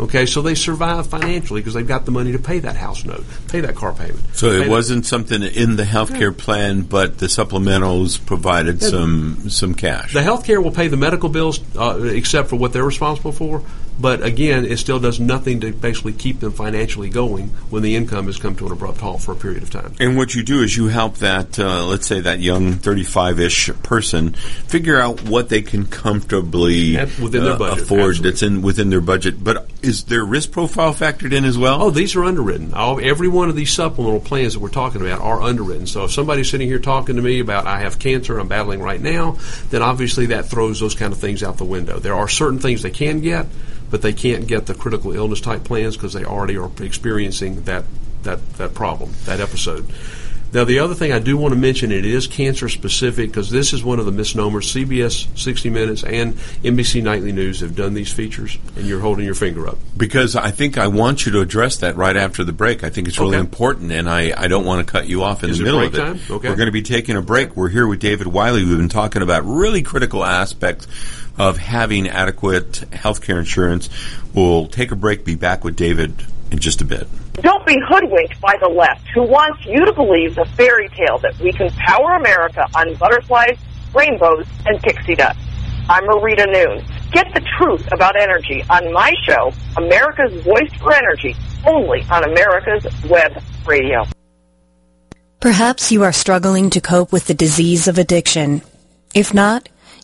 Okay, so they survive financially because they've got the money to pay that house note, pay that car payment. So it wasn't that. something in the health care plan, but the supplementals provided yeah. some some cash. The health care will pay the medical bills uh, except for what they're responsible for, but again, it still does nothing to basically keep them financially going when the income has come to an abrupt halt for a period of time. And what you do is you help that, uh, let's say, that young 35 ish person figure out what they can comfortably within their uh, budget, afford absolutely. that's in within their budget. But is their risk profile factored in as well? Oh, these are underwritten. All, every one of these supplemental plans that we're talking about are underwritten. So if somebody's sitting here talking to me about I have cancer, I'm battling right now, then obviously that throws those kind of things out the window. There are certain things they can get but they can't get the critical illness type plans because they already are experiencing that, that, that problem, that episode. Now, the other thing I do want to mention, it is cancer specific because this is one of the misnomers. CBS 60 Minutes and NBC Nightly News have done these features, and you're holding your finger up. Because I think I want you to address that right after the break. I think it's really okay. important, and I, I don't want to cut you off in is the middle of it. Time? Okay. We're going to be taking a break. We're here with David Wiley. We've been talking about really critical aspects of having adequate health care insurance. We'll take a break, be back with David in just a bit. Don't be hoodwinked by the left who wants you to believe the fairy tale that we can power America on butterflies, rainbows, and pixie dust. I'm Marita Noon. Get the truth about energy on my show, America's Voice for Energy, only on America's Web Radio. Perhaps you are struggling to cope with the disease of addiction. If not,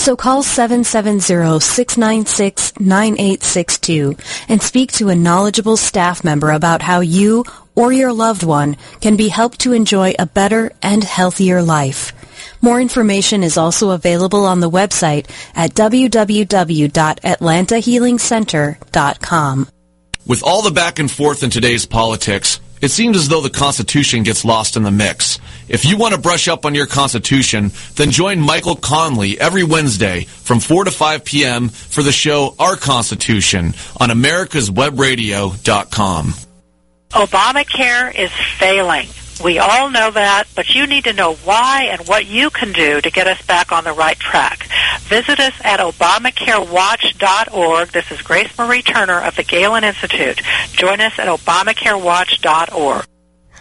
So call 770-696-9862 and speak to a knowledgeable staff member about how you or your loved one can be helped to enjoy a better and healthier life. More information is also available on the website at www.atlantahealingcenter.com. With all the back and forth in today's politics, it seems as though the Constitution gets lost in the mix. If you want to brush up on your Constitution, then join Michael Conley every Wednesday from 4 to 5 p.m. for the show Our Constitution on americaswebradio.com. Obamacare is failing. We all know that, but you need to know why and what you can do to get us back on the right track. Visit us at ObamacareWatch.org. This is Grace Marie Turner of the Galen Institute. Join us at ObamacareWatch.org.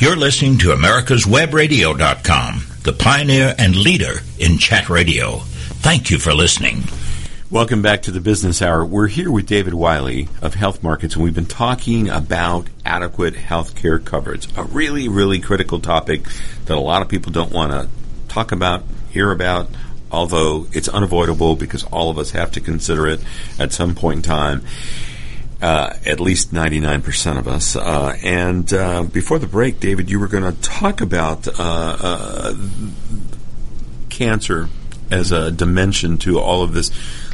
You're listening to America'sWebRadio.com, the pioneer and leader in chat radio. Thank you for listening. Welcome back to the Business Hour. We're here with David Wiley of Health Markets, and we've been talking about adequate health care coverage, a really, really critical topic that a lot of people don't want to talk about, hear about, although it's unavoidable because all of us have to consider it at some point in time. Uh, at least 99% of us. Uh, and uh, before the break, David, you were going to talk about uh, uh, cancer as a dimension to all of this.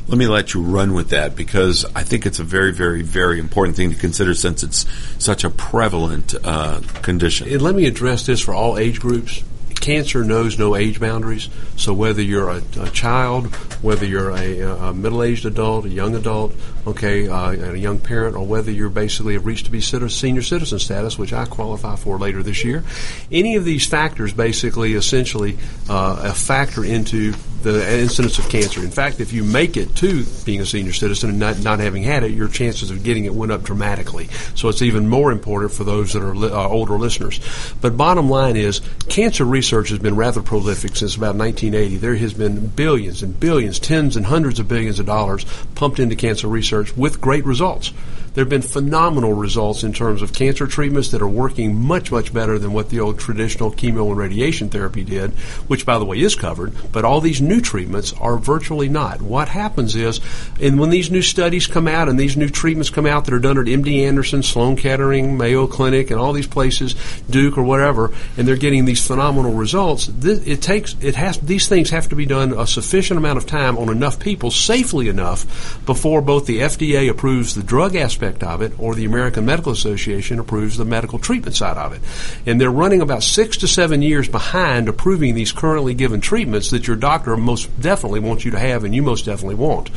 Let me let you run with that because I think it's a very, very, very important thing to consider since it's such a prevalent uh, condition. And let me address this for all age groups cancer knows no age boundaries. So whether you're a, a child, whether you're a, a, middle-aged adult, a young adult, okay, uh, a young parent, or whether you're basically have reached to be senior citizen status, which I qualify for later this year, any of these factors basically, essentially, uh, a factor into the incidence of cancer. In fact, if you make it to being a senior citizen and not, not having had it, your chances of getting it went up dramatically. So it's even more important for those that are li- uh, older listeners. But bottom line is, cancer research has been rather prolific since about 1980. There has been billions and billions, tens and hundreds of billions of dollars pumped into cancer research with great results there have been phenomenal results in terms of cancer treatments that are working much, much better than what the old traditional chemo and radiation therapy did, which, by the way, is covered. But all these new treatments are virtually not. What happens is, and when these new studies come out and these new treatments come out that are done at MD Anderson, Sloan Kettering, Mayo Clinic, and all these places, Duke or whatever, and they're getting these phenomenal results, it takes, it has, these things have to be done a sufficient amount of time on enough people safely enough before both the FDA approves the drug aspect aspect of it, or the American Medical Association approves the medical treatment side of it. And they're running about six to seven years behind approving these currently given treatments that your doctor most definitely wants you to have and you most definitely want.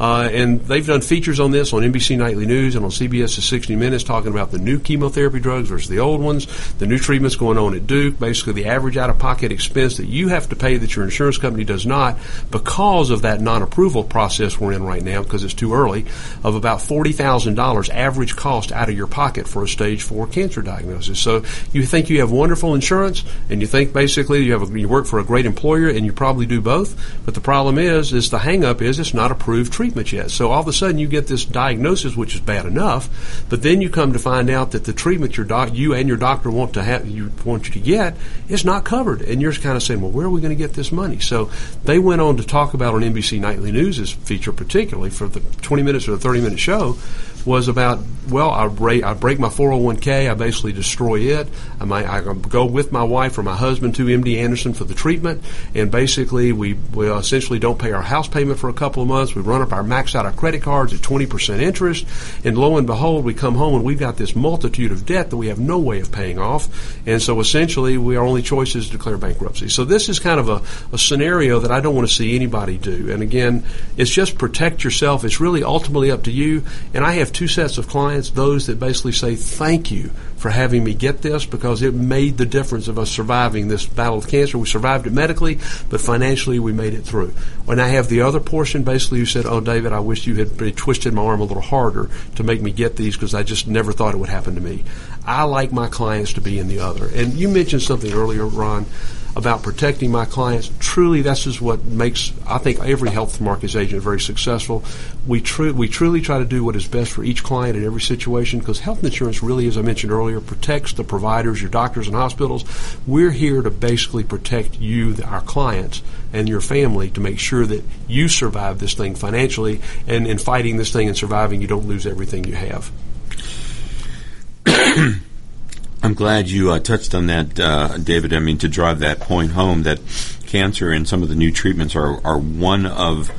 Uh, and they've done features on this on NBC Nightly News and on CBS's 60 Minutes talking about the new chemotherapy drugs versus the old ones, the new treatments going on at Duke, basically the average out of pocket expense that you have to pay that your insurance company does not because of that non approval process we're in right now because it's too early of about $40,000 dollars average cost out of your pocket for a stage four cancer diagnosis. So you think you have wonderful insurance, and you think basically you have a, you work for a great employer, and you probably do both. But the problem is, is the hangup is it's not approved treatment yet. So all of a sudden you get this diagnosis, which is bad enough, but then you come to find out that the treatment your doc, you and your doctor want to have, you want you to get, is not covered, and you're kind of saying, well, where are we going to get this money? So they went on to talk about on NBC Nightly News' feature, particularly for the 20 minutes or the 30 minute show, was about well, I break I break my 401k, I basically destroy it. I might I go with my wife or my husband to MD Anderson for the treatment, and basically we we essentially don't pay our house payment for a couple of months. We run up our max out our credit cards at 20% interest, and lo and behold, we come home and we've got this multitude of debt that we have no way of paying off, and so essentially we our only choice is to declare bankruptcy. So this is kind of a, a scenario that I don't want to see anybody do. And again, it's just protect yourself. It's really ultimately up to you. And I have two sets of clients, those that basically say, thank you for having me get this because it made the difference of us surviving this battle with cancer. We survived it medically, but financially we made it through. When I have the other portion, basically who said, oh, David, I wish you had twisted my arm a little harder to make me get these because I just never thought it would happen to me. I like my clients to be in the other. And you mentioned something earlier, Ron, about protecting my clients. Truly, this is what makes I think every health markets agent very successful. We we truly try to do what is best for each client in every situation because health insurance really, as I mentioned earlier, protects the providers, your doctors and hospitals. We're here to basically protect you, our clients, and your family to make sure that you survive this thing financially, and in fighting this thing and surviving, you don't lose everything you have. I'm glad you uh, touched on that, uh, David. I mean, to drive that point home that cancer and some of the new treatments are, are one of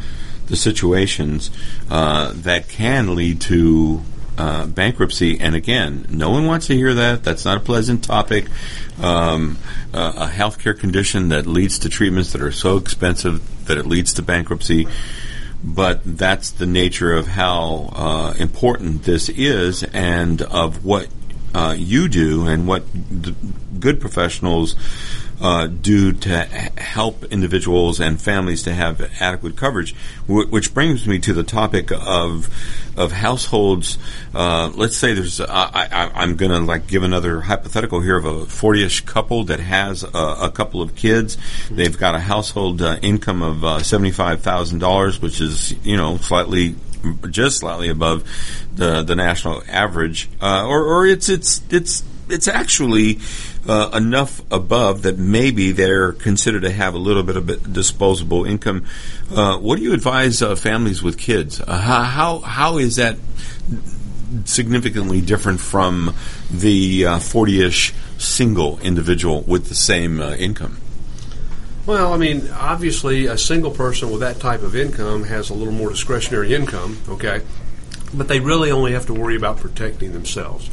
the situations uh, that can lead to uh, bankruptcy. And again, no one wants to hear that. That's not a pleasant topic. Um, a healthcare condition that leads to treatments that are so expensive that it leads to bankruptcy but that's the nature of how uh, important this is and of what uh, you do and what good professionals uh, do to help individuals and families to have adequate coverage, which brings me to the topic of of households. Uh, let's say there's I, am going to like give another hypothetical here of a 40ish couple that has a, a couple of kids. They've got a household uh, income of uh, seventy five thousand dollars, which is you know slightly just slightly above the the national average, uh, or, or it's it's it's it's actually uh, enough above that maybe they're considered to have a little bit of disposable income. Uh, what do you advise uh, families with kids? Uh, how how is that significantly different from the uh, forty-ish single individual with the same income? Well, I mean, obviously, a single person with that type of income has a little more discretionary income, okay? But they really only have to worry about protecting themselves.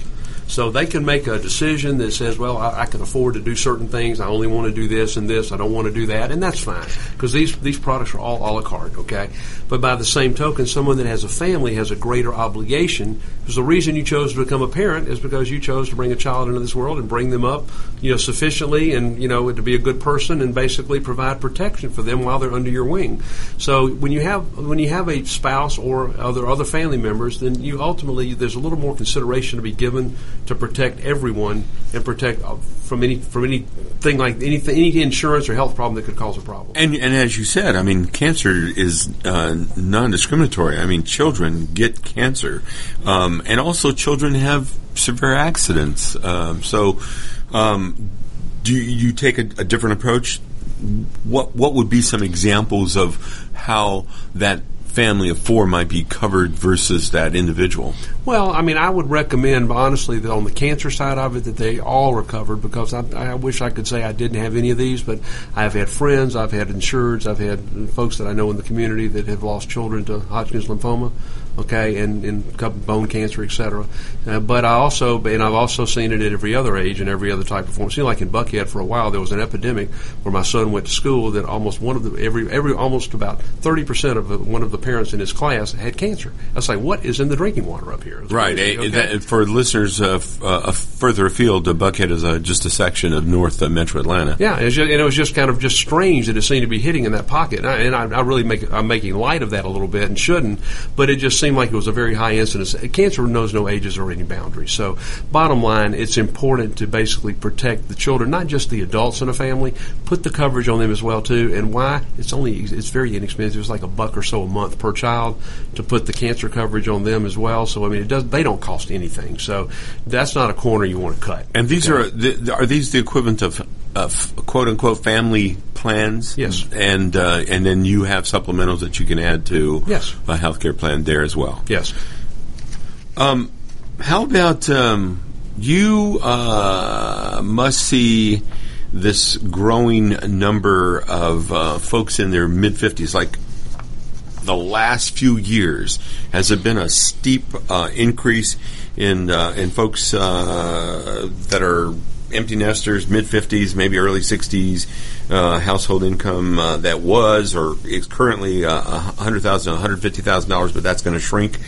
So they can make a decision that says, well, I, I, can afford to do certain things. I only want to do this and this. I don't want to do that. And that's fine because these, these products are all a la carte, okay? But by the same token, someone that has a family has a greater obligation because the reason you chose to become a parent is because you chose to bring a child into this world and bring them up, you know, sufficiently and, you know, to be a good person and basically provide protection for them while they're under your wing. So when you have, when you have a spouse or other, other family members, then you ultimately, there's a little more consideration to be given to protect everyone and protect uh, from any from anything like anything any insurance or health problem that could cause a problem. And and as you said, I mean, cancer is uh, non-discriminatory. I mean, children get cancer, um, and also children have severe accidents. Um, so, um, do you take a, a different approach? What what would be some examples of how that family of four might be covered versus that individual? Well, I mean, I would recommend, honestly, that on the cancer side of it, that they all are covered because I, I wish I could say I didn't have any of these, but I've had friends, I've had insureds, I've had folks that I know in the community that have lost children to Hodgkin's lymphoma okay, and, and bone cancer, etc. Uh, but I also, and I've also seen it at every other age and every other type of form. It seemed like in Buckhead for a while there was an epidemic where my son went to school that almost one of the every every almost about thirty percent of the, one of the parents in his class had cancer. I was like, what is in the drinking water up here? Right. Okay. that, for listeners uh, f- uh, further afield, Buckhead is uh, just a section of North uh, Metro Atlanta. Yeah, it just, and it was just kind of just strange that it seemed to be hitting in that pocket. And I, and I, I really make I'm making light of that a little bit and shouldn't, but it just seemed like it was a very high incidence. Cancer knows no ages or any boundaries. So, bottom line, it's important to basically protect the children, not just the adults in a family. Put the coverage on them as well too. And why? It's only it's very inexpensive. It's like a buck or so a month per child to put the cancer coverage on them as well. So I mean, it does they don't cost anything. So that's not a corner you want to cut. And these okay. are the, are these the equivalent of of quote unquote family plans. Yes. And uh, and then you have supplementals that you can add to yes. a healthcare plan there as well. Yes. Um, how about um, you uh, must see this growing number of uh, folks in their mid 50s, like the last few years, has it been a steep uh, increase in uh, in folks uh, that are empty nesters, mid 50s, maybe early 60s, uh, household income uh, that was or is currently uh, $100,000, $150,000, but that's going to shrink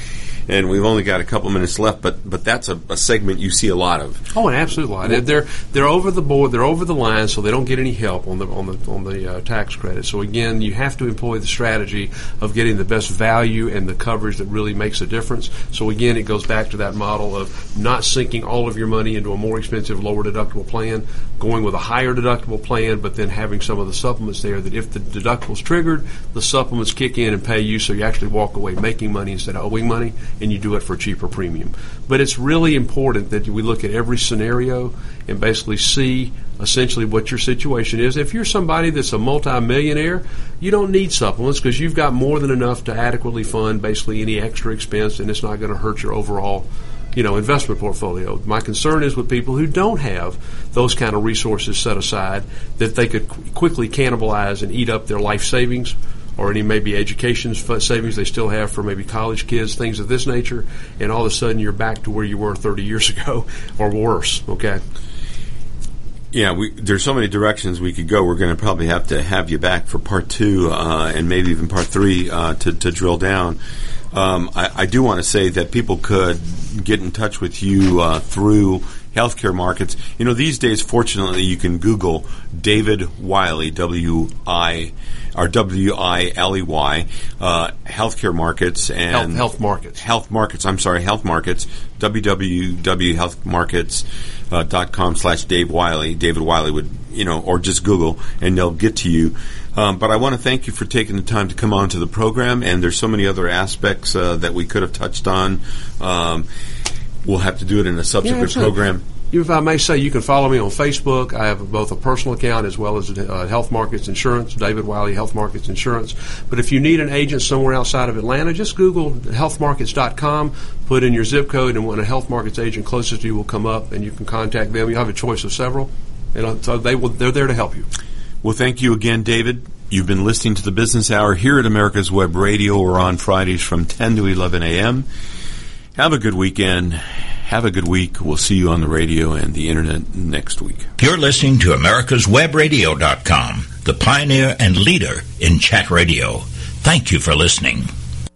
and we've only got a couple minutes left, but but that's a, a segment you see a lot of. Oh, an absolute lot. They're they're over the board, they're over the line, so they don't get any help on the on the on the uh, tax credit. So again, you have to employ the strategy of getting the best value and the coverage that really makes a difference. So again, it goes back to that model of not sinking all of your money into a more expensive, lower deductible plan, going with a higher deductible plan, but then having some of the supplements there that if the deductible is triggered, the supplements kick in and pay you, so you actually walk away making money instead of owing money and you do it for a cheaper premium. But it's really important that we look at every scenario and basically see essentially what your situation is. If you're somebody that's a multimillionaire, you don't need supplements because you've got more than enough to adequately fund basically any extra expense and it's not going to hurt your overall you know, investment portfolio. My concern is with people who don't have those kind of resources set aside that they could qu- quickly cannibalize and eat up their life savings or any maybe education savings they still have for maybe college kids, things of this nature, and all of a sudden you're back to where you were 30 years ago or worse. Okay. Yeah, we, there's so many directions we could go. We're going to probably have to have you back for part two uh, and maybe even part three uh, to, to drill down. Um, I, I, do want to say that people could get in touch with you uh, through healthcare markets. You know, these days, fortunately, you can Google David Wiley, W I or W I L E Y, uh, healthcare markets and health, health, markets. Health markets. I'm sorry, health markets. www.healthmarkets.com uh, slash Dave Wiley. David Wiley would, you know, or just Google and they'll get to you. Um, but I want to thank you for taking the time to come on to the program. And there's so many other aspects uh, that we could have touched on. Um, we'll have to do it in a subsequent yeah, program if I may say, you can follow me on Facebook. I have both a personal account as well as uh, Health Markets Insurance, David Wiley Health Markets Insurance. But if you need an agent somewhere outside of Atlanta, just Google healthmarkets.com, put in your zip code, and when a health markets agent closest to you will come up, and you can contact them. You have a choice of several, and uh, so they will, they're there to help you. Well, thank you again, David. You've been listening to the Business Hour here at America's Web Radio. We're on Fridays from 10 to 11 a.m. Have a good weekend. Have a good week. We'll see you on the radio and the internet next week. You're listening to America'sWebRadio.com, the pioneer and leader in chat radio. Thank you for listening.